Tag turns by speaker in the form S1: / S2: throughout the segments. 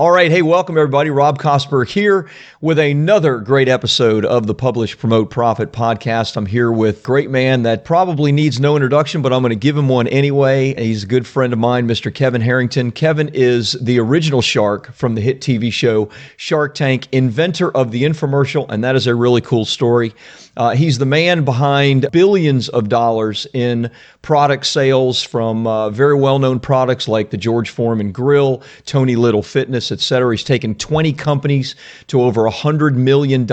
S1: All right. Hey, welcome everybody. Rob Kosberg here with another great episode of the Publish, Promote, Profit podcast. I'm here with a great man that probably needs no introduction, but I'm going to give him one anyway. He's a good friend of mine, Mr. Kevin Harrington. Kevin is the original shark from the hit TV show Shark Tank, inventor of the infomercial, and that is a really cool story. Uh, he's the man behind billions of dollars in product sales from uh, very well known products like the George Foreman Grill, Tony Little Fitness, etc. He's taken 20 companies to over $100 million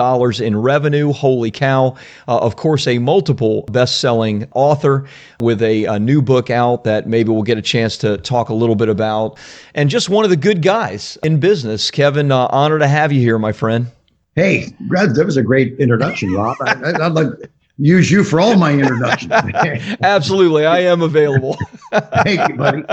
S1: in revenue. Holy cow. Uh, of course, a multiple best selling author with a, a new book out that maybe we'll get a chance to talk a little bit about. And just one of the good guys in business. Kevin, uh, honor to have you here, my friend.
S2: Hey, that was a great introduction, Rob. I, would like to use you for all my introductions.
S1: Absolutely, I am available.
S2: Thank you, buddy.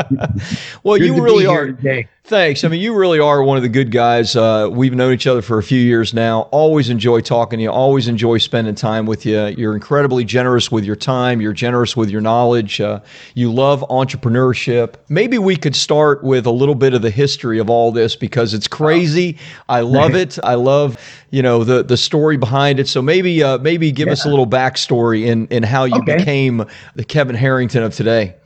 S1: Well, Good you really are. Today. Thanks. I mean, you really are one of the good guys. Uh, we've known each other for a few years now. Always enjoy talking to you. Always enjoy spending time with you. You're incredibly generous with your time. You're generous with your knowledge. Uh, you love entrepreneurship. Maybe we could start with a little bit of the history of all this because it's crazy. I love it. I love you know the the story behind it. So maybe uh, maybe give yeah. us a little backstory in in how you okay. became the Kevin Harrington of today.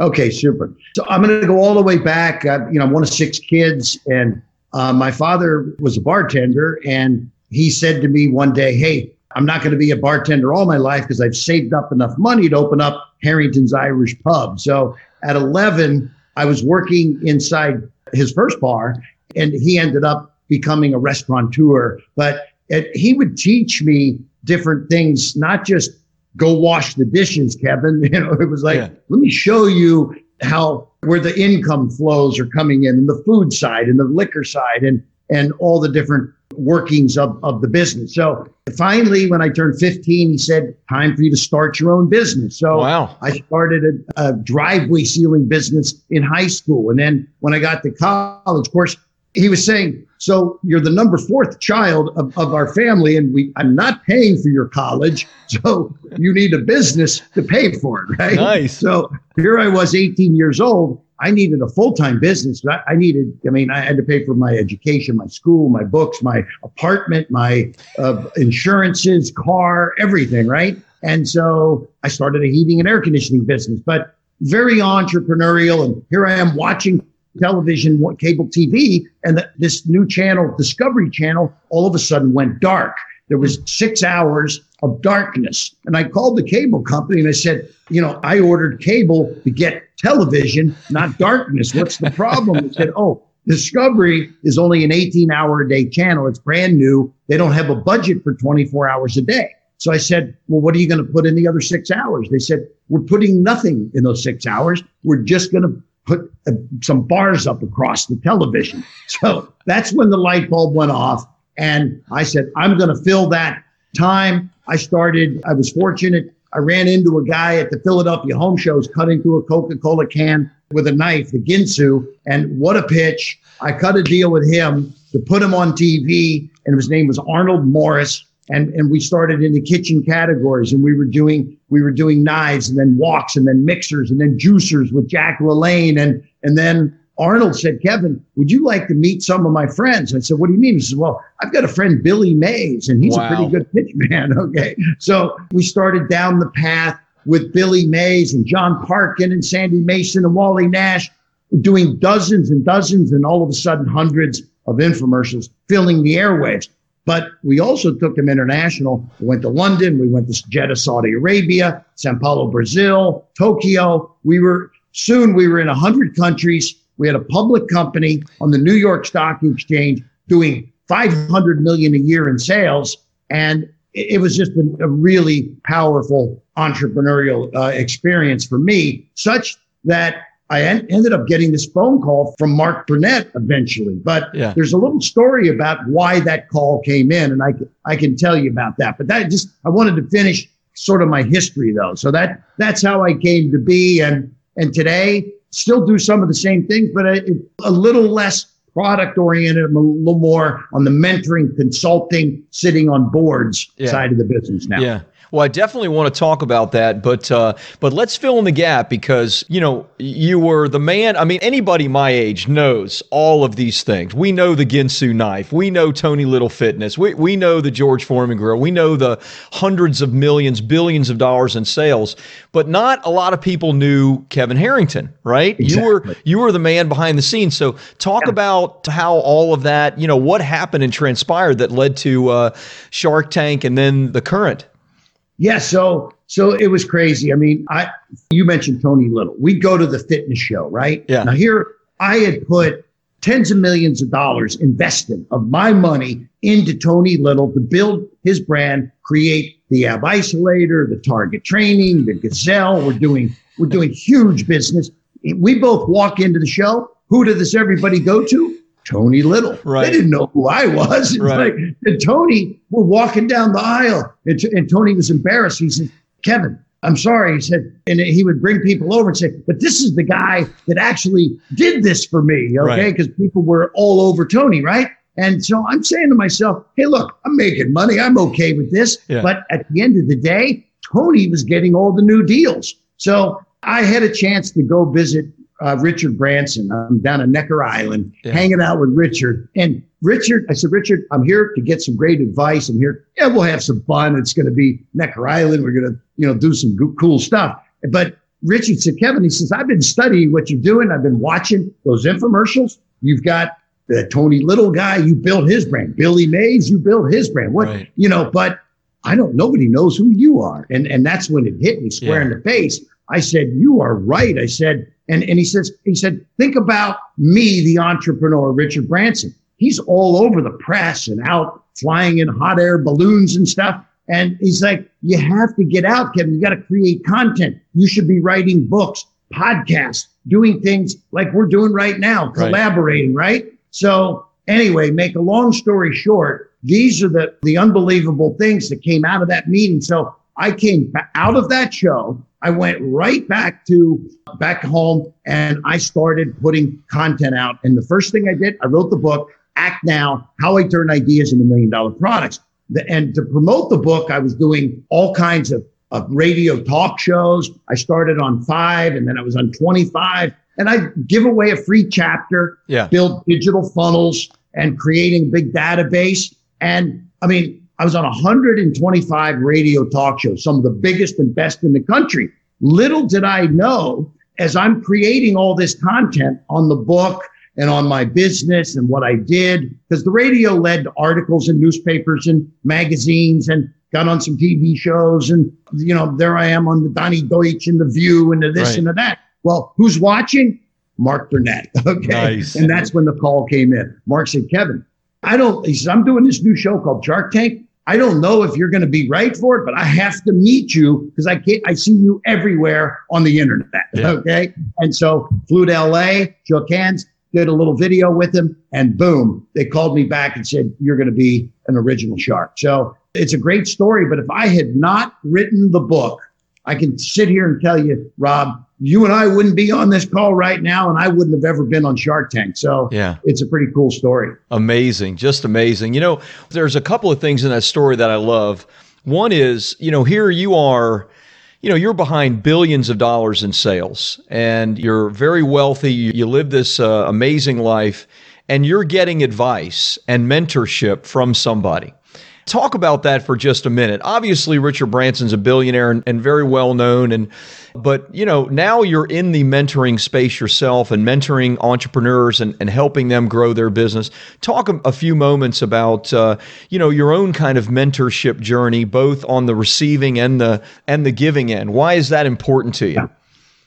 S2: Okay, super. So I'm going to go all the way back. Uh, you know, I'm one of six kids, and uh, my father was a bartender, and he said to me one day, "Hey, I'm not going to be a bartender all my life because I've saved up enough money to open up Harrington's Irish Pub." So at 11, I was working inside his first bar, and he ended up becoming a restaurateur. But it, he would teach me different things, not just go wash the dishes, Kevin. You know, it was like, yeah. let me show you how where the income flows are coming in, and the food side and the liquor side and and all the different workings of, of the business. So finally, when I turned 15, he said, time for you to start your own business. So wow. I started a, a driveway sealing business in high school. And then when I got to college, of course, he was saying, so you're the number fourth child of, of our family, and we I'm not paying for your college, so you need a business to pay for it, right?
S1: Nice.
S2: So here I was, 18 years old. I needed a full-time business. I, I needed, I mean, I had to pay for my education, my school, my books, my apartment, my uh, insurances, car, everything, right? And so I started a heating and air conditioning business, but very entrepreneurial. And here I am watching television, cable TV, and this new channel, Discovery Channel, all of a sudden went dark. There was six hours of darkness. And I called the cable company and I said, you know, I ordered cable to get television, not darkness. What's the problem? They said, oh, Discovery is only an 18 hour a day channel. It's brand new. They don't have a budget for 24 hours a day. So I said, well, what are you going to put in the other six hours? They said, we're putting nothing in those six hours. We're just going to put uh, some bars up across the television. So that's when the light bulb went off. And I said, I'm going to fill that time. I started, I was fortunate. I ran into a guy at the Philadelphia home shows cutting through a Coca Cola can with a knife, the Ginsu. And what a pitch. I cut a deal with him to put him on TV. And his name was Arnold Morris and and we started in the kitchen categories and we were doing we were doing knives and then woks and then mixers and then juicers with Jack LaLanne and and then Arnold said, Kevin, would you like to meet some of my friends? I said, What do you mean? He says, Well, I've got a friend, Billy Mays, and he's wow. a pretty good pitch man. Okay. So we started down the path with Billy Mays and John Parkin and Sandy Mason and Wally Nash, doing dozens and dozens and all of a sudden hundreds of infomercials filling the airwaves. But we also took them international. We went to London. We went to Jeddah, Saudi Arabia, Sao Paulo, Brazil, Tokyo. We were soon, we were in 100 countries. We had a public company on the New York Stock Exchange doing 500 million a year in sales. And it was just a, a really powerful entrepreneurial uh, experience for me, such that I en- ended up getting this phone call from Mark Burnett eventually. But
S1: Yeah.
S2: there's a little story about why that call came in, and I can, I can tell you about that. But that just I wanted to finish sort of my history though. So that that's how I came to be, and and today still do some of the same things, but a, a little less product oriented, a little more on the mentoring, consulting, sitting on boards
S1: Yeah.
S2: side of the business now.
S1: Yeah. Well, I definitely want to talk about that, but uh, but let's fill in the gap because you know you were the man. I mean, anybody my age knows all of these things. We know the Ginsu knife. We know Tony Little Fitness. We we know the George Foreman Grill. We know the hundreds of millions, billions of dollars in sales. But not a lot of people knew Kevin Harrington, right? You were you were the man behind the scenes. So talk about how all of that, you know, what happened and transpired that led to uh, Shark Tank and then the current.
S2: Yeah, so so it was crazy. I mean, I you mentioned Tony Little. We'd go to the fitness show, right?
S1: Yeah.
S2: Now here I had put tens of millions of dollars invested of my money into Tony Little to build his brand, create the ab isolator, the target training, the gazelle. We're doing we're doing huge business. We both walk into the show. Who does everybody go to? Tony Little.
S1: Right.
S2: They didn't know who I was. It's
S1: Right.
S2: like, and Tony, we're walking down the aisle, and, and Tony was embarrassed. He said, Kevin, I'm sorry. He said, and he would bring people over and say, but this is the guy that actually did this for me, okay?
S1: Right.
S2: Because people were all over Tony, right? And so I'm saying to myself, hey, look, I'm making money. I'm okay with this.
S1: Yeah.
S2: But at the end of the day, Tony was getting all the new deals. So I had a chance to go visit uh, Richard Branson. I'm down at Necker Island,
S1: Yeah.
S2: hanging out with Richard. And Richard, I said, Richard, I'm here to get some great advice. I'm here. Yeah, we'll have some fun. It's going to be Necker Island. We're going to, you know, do some go- cool stuff. But Richard said, Kevin, he says, I've been studying what you're doing. I've been watching those infomercials. You've got the Tony Little guy. You built his brand. Billy Mays, you built his brand. What,
S1: Right.
S2: you know, but I don't, nobody knows who you are. And, and that's when it hit me square
S1: Yeah.
S2: in the face. I said, you are right. I said, and, and he says, he said, think about me, the entrepreneur, Richard Branson. He's all over the press and out flying in hot air balloons and stuff. And he's like, you have to get out, Kevin. You got to create content. You should be writing books, podcasts, doing things like we're doing right now, collaborating, right? So anyway, make a long story short, these are the, the unbelievable things that came out of that meeting. So I came out of that show. I went right back to back home and I started putting content out. And the first thing I did, I wrote the book, Act Now, How I Turn Ideas into Million Dollar Products. The, and to promote the book, I was doing all kinds of, of radio talk shows. I started on five and then I was on 25 and I give away a free chapter
S1: Yeah.
S2: build digital funnels and creating a big database. And I mean, I was on 125 radio talk shows, some of the biggest and best in the country. Little did I know as I'm creating all this content on the book and on my business and what I did, because the radio led to articles in newspapers and magazines and got on some TV shows. And, you know, there I am on the Donny Deutsch and The View and the this
S1: Right.
S2: and the that. Well, who's watching? Mark Burnett. Okay.
S1: Nice.
S2: And that's when the call came in. Mark said, Kevin, I don't, he says, I'm doing this new show called Shark Tank. I don't know if you're going to be right for it, but I have to meet you because I can't, I see you everywhere on the internet.
S1: Yeah.
S2: Okay. And so flew to LA, shook hands, did a little video with him, and boom, they called me back and said, You're going to be an original shark. So it's a great story. But if I had not written the book, I can sit here and tell you, Rob, you and I wouldn't be on this call right now, and I wouldn't have ever been on Shark Tank. So
S1: Yeah.
S2: it's a pretty cool story.
S1: Amazing, just amazing. You know, there's a couple of things in that story that I love. One is, you know, here you are, you know, you're behind billions of dollars in sales and you're very wealthy. You, you live this uh, amazing life and you're getting advice and mentorship from somebody. Talk about that for just a minute. Obviously, Richard Branson's a billionaire and, and very well known, and but you know now you're in the mentoring space yourself and mentoring entrepreneurs and, and helping them grow their business. Talk a, a few moments about uh, you know your own kind of mentorship journey, both on the receiving and the and the giving end. Why is that important to you?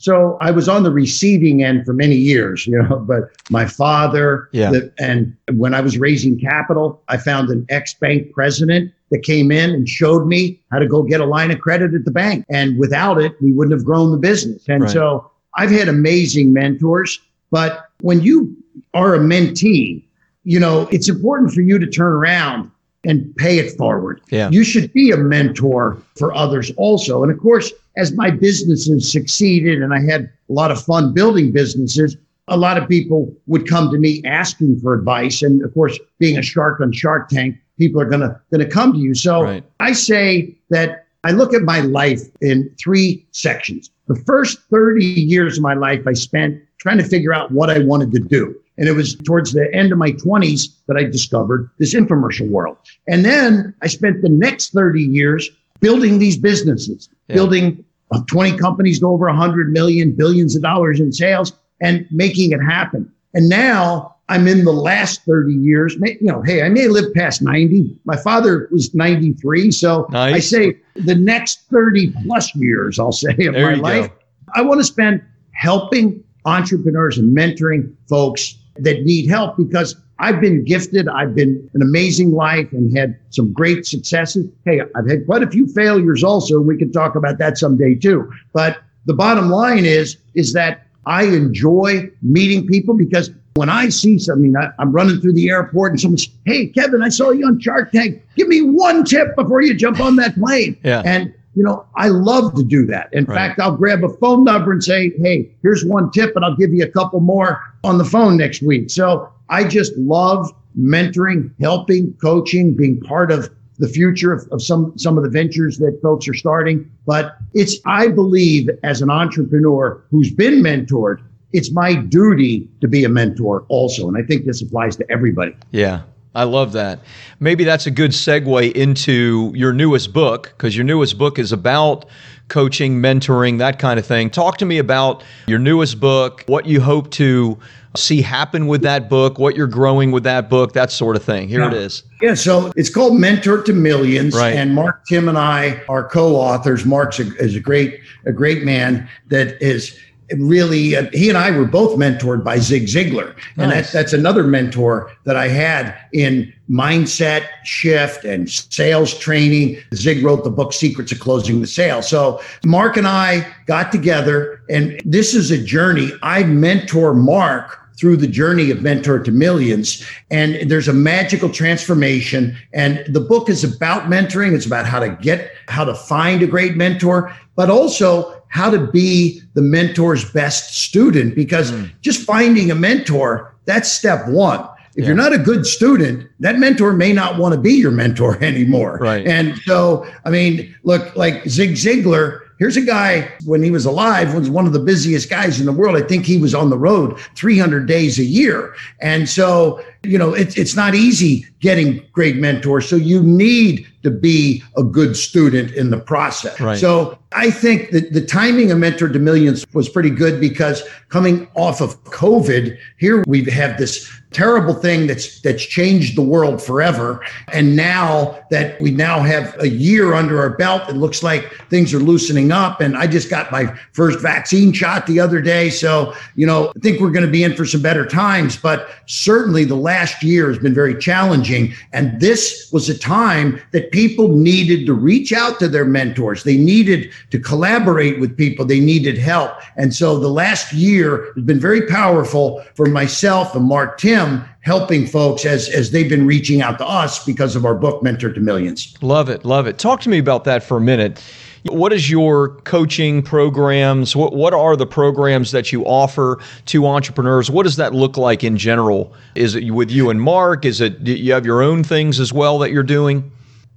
S2: So I was on the receiving end for many years, you know, but my father,
S1: Yeah.
S2: the- and when I was raising capital, I found an ex bank president that came in and showed me how to go get a line of credit at the bank. And without it, we wouldn't have grown the business. And
S1: Right.
S2: so I've had amazing mentors, but when you are a mentee, you know, it's important for you to turn around and pay it forward.
S1: Yeah.
S2: You should be a mentor for others also. And of course, as my businesses succeeded and I had a lot of fun building businesses, a lot of people would come to me asking for advice. And of course, being a shark on Shark Tank, people are gonna gonna come to you. So
S1: Right.
S2: I say that I look at my life in three sections. The first 30 years of my life I spent trying to figure out what I wanted to do. And it was towards the end of my 20s that I discovered this infomercial world. And then I spent the next 30 years building these businesses,
S1: Yeah.
S2: building uh, 20 companies to over 100 million, billions of dollars in sales and making it happen. And now I'm in the last 30 years. You know, hey, I may live past 90. My father was 93. So
S1: Nice.
S2: I say the next 30 plus years, I'll say, of
S1: There
S2: my
S1: you go.
S2: life, I want to spend helping entrepreneurs and mentoring folks that need help because I've been gifted. I've been an amazing life and had some great successes. Hey, I've had quite a few failures also. We can talk about that someday too. But the bottom line is, is that I enjoy meeting people because when I see something, I, I'm running through the airport and someone's, Hey, Kevin, I saw you on Shark Tank. Give me one tip before you jump on that plane.
S1: Yeah.
S2: And you know, I love to do that. In
S1: Right.
S2: fact, I'll grab a phone number and say, Hey, here's one tip, and I'll give you a couple more on the phone next week. So I just love mentoring, helping, coaching, being part of the future of, of some, some of the ventures that folks are starting. But it's, I believe as an entrepreneur who's been mentored, it's my duty to be a mentor also. And I think this applies to everybody.
S1: Yeah. I love that. Maybe that's a good segue into your newest book because your newest book is about coaching, mentoring, that kind of thing. Talk to me about your newest book, what you hope to see happen with that book, what you're growing with that book, that sort of thing. Here it is.
S2: Yeah, so it's called Mentor to Millions,
S1: Right.
S2: and Mark, Timm, and I are co-authors. Mark's a, is a great a great man that is really uh, he and I were both mentored by Zig Ziglar, and
S1: Nice.
S2: that's that's another mentor that I had in mindset shift and sales training. Zig wrote the book Secrets of Closing the Sale. So Mark and I got together, and this is a journey. I mentor Mark through the journey of mentor to millions. And there's a magical transformation. And the book is about mentoring. It's about how to get how to find a great mentor but also how to be the mentor's best student because hmm. just finding a mentor that's step 1 if you're not a good student, that mentor may not want to be your mentor anymore.
S1: Right.
S2: And so, I mean, look, like Zig Ziglar, here's a guy when he was alive was one of the busiest guys in the world. I think he was on the road 300 days a year. And so, you know, it's it's not easy getting great mentors. So you need to be a good student in the process.
S1: Right.
S2: So I think that the timing of Mentor to Millions was pretty good because coming off of COVID, here we have this terrible thing that's that's changed the world forever. And now that we now have a year under our belt, it looks like things are loosening up. And I just got my first vaccine shot the other day. So, you know, I think we're going to be in for some better times. But certainly the last year has been very challenging. And this was a time that people needed to reach out to their mentors. They needed to collaborate with people. They needed help. And so the last year has been very powerful for myself and Mark Timm helping folks as, as they've been reaching out to us because of our book, Mentor to Millions.
S1: Love it. Love it. Talk to me about that for a minute. What is your coaching programs? What, what are the programs that you offer to entrepreneurs? What does that look like in general? Is it with you and Mark? Is it you have your own things as well that you're doing?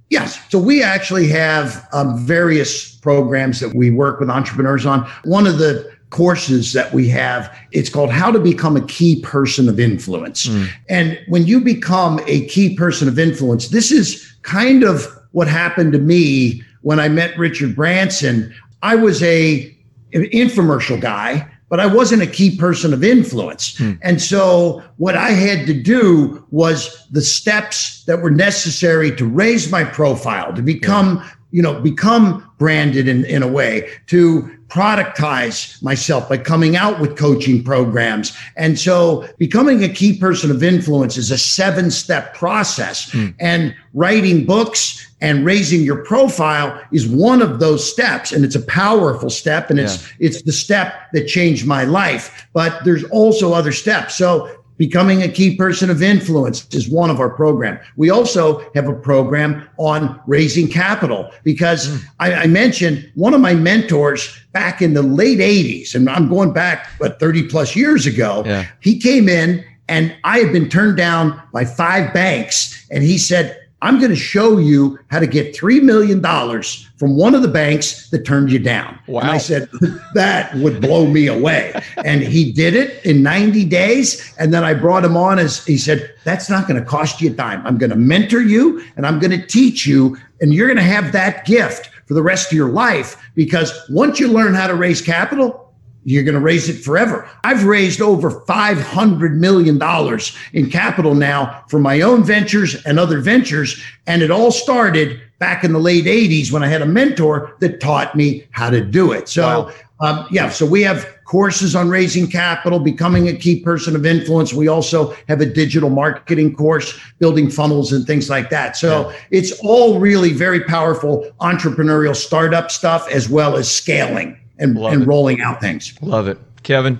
S2: Yes. So we actually have um, various programs that we work with entrepreneurs on. One of the courses that we have, it's called How to Become a Key Person of Influence. Hmm. And when you become a key person of influence, this is kind of what happened to me when I met Richard Branson. I was a an infomercial guy but I wasn't a key person of influence. Hmm. And so what I had to do was the steps that were necessary to raise my profile, to become, you know, become branded in, in a way, to productize myself by coming out with coaching programs. And so becoming a key person of influence is a seven step process. Mm. And writing books and raising your profile is one of those steps and it's a powerful step and it's yeah. it's the step that changed my life but there's also other steps so Becoming a key person of influence is one of our program. We also have a program on raising capital because mm. I, I, mentioned one of my mentors back in the late 80s, and I'm going back, but 30 plus years ago, yeah. he came in and I had been turned down by five banks. And he said, I'm going to show you how to get $3 million from one of the banks that turned you down. Wow. And I said, that would blow me away. and he did it in 90 days. And then I brought him on as he said, that's not going to cost you a dime. I'm going to mentor you and I'm going to teach you. And you're going to have that gift for the rest of your life because once you learn how to raise capital, you're going to raise it forever. I've raised over $500 million in capital now for my own ventures and other ventures. And it all started back in the late 80s when I had a mentor that taught me how to do it. So, wow. um, yeah, so we have courses on raising capital, becoming a key person of influence. We also have a digital marketing course, building funnels and things like that. So yeah. it's all really very powerful entrepreneurial startup stuff as well as scaling and, and rolling out things.
S1: Love it. Kevin,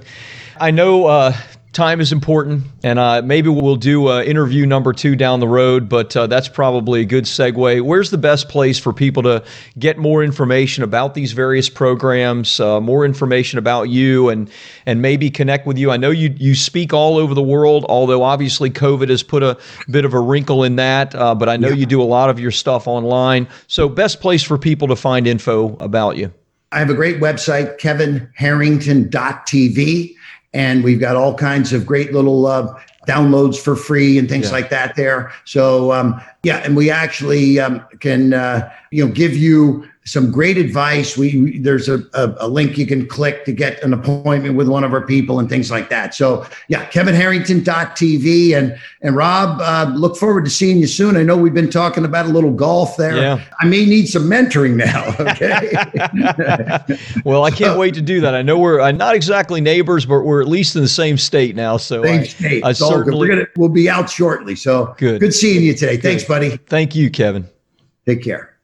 S1: I know uh, time is important, and uh, maybe we'll do uh, interview number two down the road, but uh, that's probably a good segue. Where's the best place for people to get more information about these various programs, uh, more information about you, and and maybe connect with you? I know you you speak all over the world, although obviously COVID has put a bit of a wrinkle in that, uh, but I know yeah. you do a lot of your stuff online. So, best place for people to find info about you.
S2: I have a great website, kevinharrington.tv, and we've got all kinds of great little uh, downloads for free and things yeah. like that there. So um, yeah, and we actually um, can uh, you know give you some great advice. We there's a, a, a, link you can click to get an appointment with one of our people and things like that. So yeah, KevinHarrington.tv and and Rob, uh, look forward to seeing you soon. I know we've been talking about a little golf there. Yeah. I may need some mentoring now.
S1: Okay. well, I can't so, wait to do that. I know we're uh, not exactly neighbors, but we're at least in the same state now. So
S2: same I, state. I certainly we're gonna we'll be out shortly. So good. Good seeing you today. Good. Thanks, buddy.
S1: Thank you, Kevin.
S2: Take care.